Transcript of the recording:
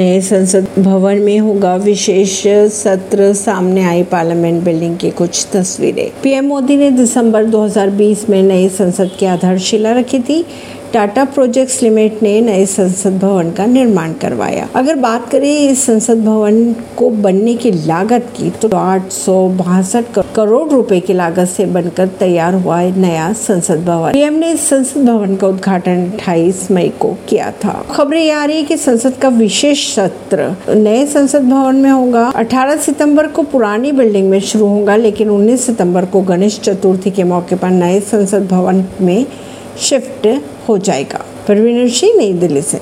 नए संसद भवन में होगा विशेष सत्र। सामने आई पार्लियामेंट बिल्डिंग की कुछ तस्वीरें। पीएम मोदी ने दिसंबर 2020 में नए संसद की आधारशिला रखी थी। टाटा प्रोजेक्ट्स लिमिटेड ने नए संसद भवन का निर्माण करवाया। अगर बात करें इस संसद भवन को बनने की लागत की तो आठ सौ बासठ करोड़ रुपए की लागत से बनकर तैयार हुआ नया संसद भवन। पीएम ने इस संसद भवन का उद्घाटन 28 मई को किया था। खबरें आ रही है कि संसद का विशेष सत्र नए संसद भवन में होगा। 18 सितंबर को पुरानी बिल्डिंग में शुरू होगा, लेकिन 19 सितंबर को गणेश चतुर्थी के मौके पर नए संसद भवन में शिफ्ट हो जाएगा। परवीन सिंह नई दिल्ली से।